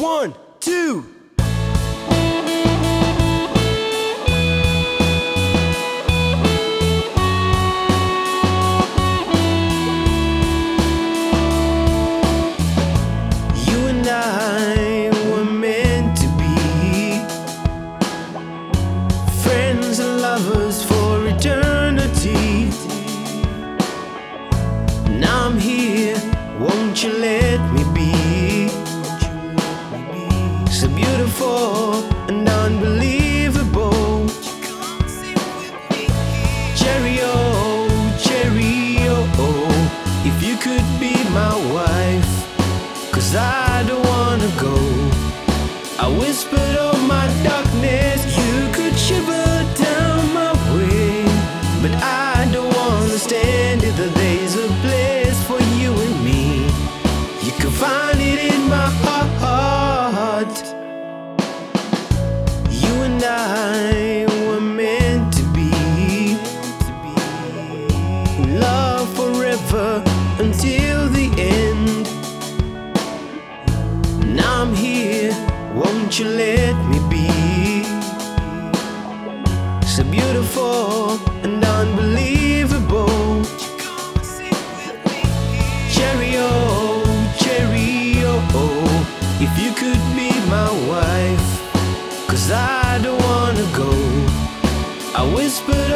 One, two. You and I were meant to be friends and lovers for eternity. Now I'm here, won't you let me be? Beautiful and unbelievable. Cherry oh, cherry oh, if you could be my wife. Cause I don't wanna go. I whispered all my darkness, and I were meant to be. Love forever until the end. Now I'm here, won't you let me be? So beautiful and unbelievable. Cherry oh, cherry oh, if you could be my wife. Cause I don't wanna go. I whispered